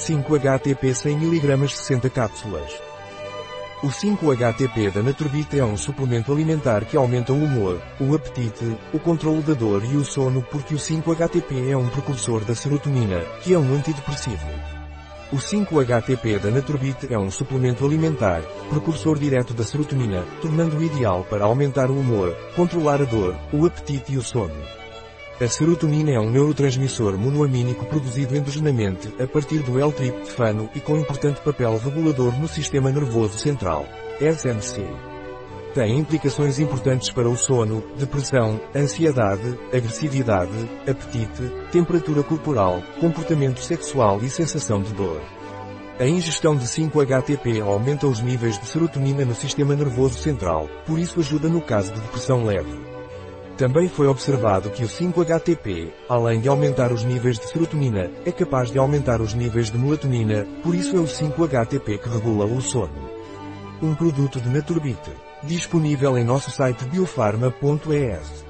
5-HTP 100 mg 60 cápsulas. O 5-HTP da Naturbit é um suplemento alimentar que aumenta o humor, o apetite, o controle da dor e o sono porque o 5-HTP é um precursor da serotonina, que é um antidepressivo. O 5-HTP da Naturbit é um suplemento alimentar, precursor direto da serotonina, tornando-o ideal para aumentar o humor, controlar a dor, o apetite e o sono. A serotonina é um neurotransmissor monoamínico produzido endogenamente a partir do L-triptofano e com importante papel regulador no sistema nervoso central, SNC. Tem implicações importantes para o sono, depressão, ansiedade, agressividade, apetite, temperatura corporal, comportamento sexual e sensação de dor. A ingestão de 5-HTP aumenta os níveis de serotonina no sistema nervoso central, por isso ajuda no caso de depressão leve. Também foi observado que o 5-HTP, além de aumentar os níveis de serotonina, é capaz de aumentar os níveis de melatonina, por isso é o 5-HTP que regula o sono. Um produto de Naturbit. Disponível em nosso site biofarma.es.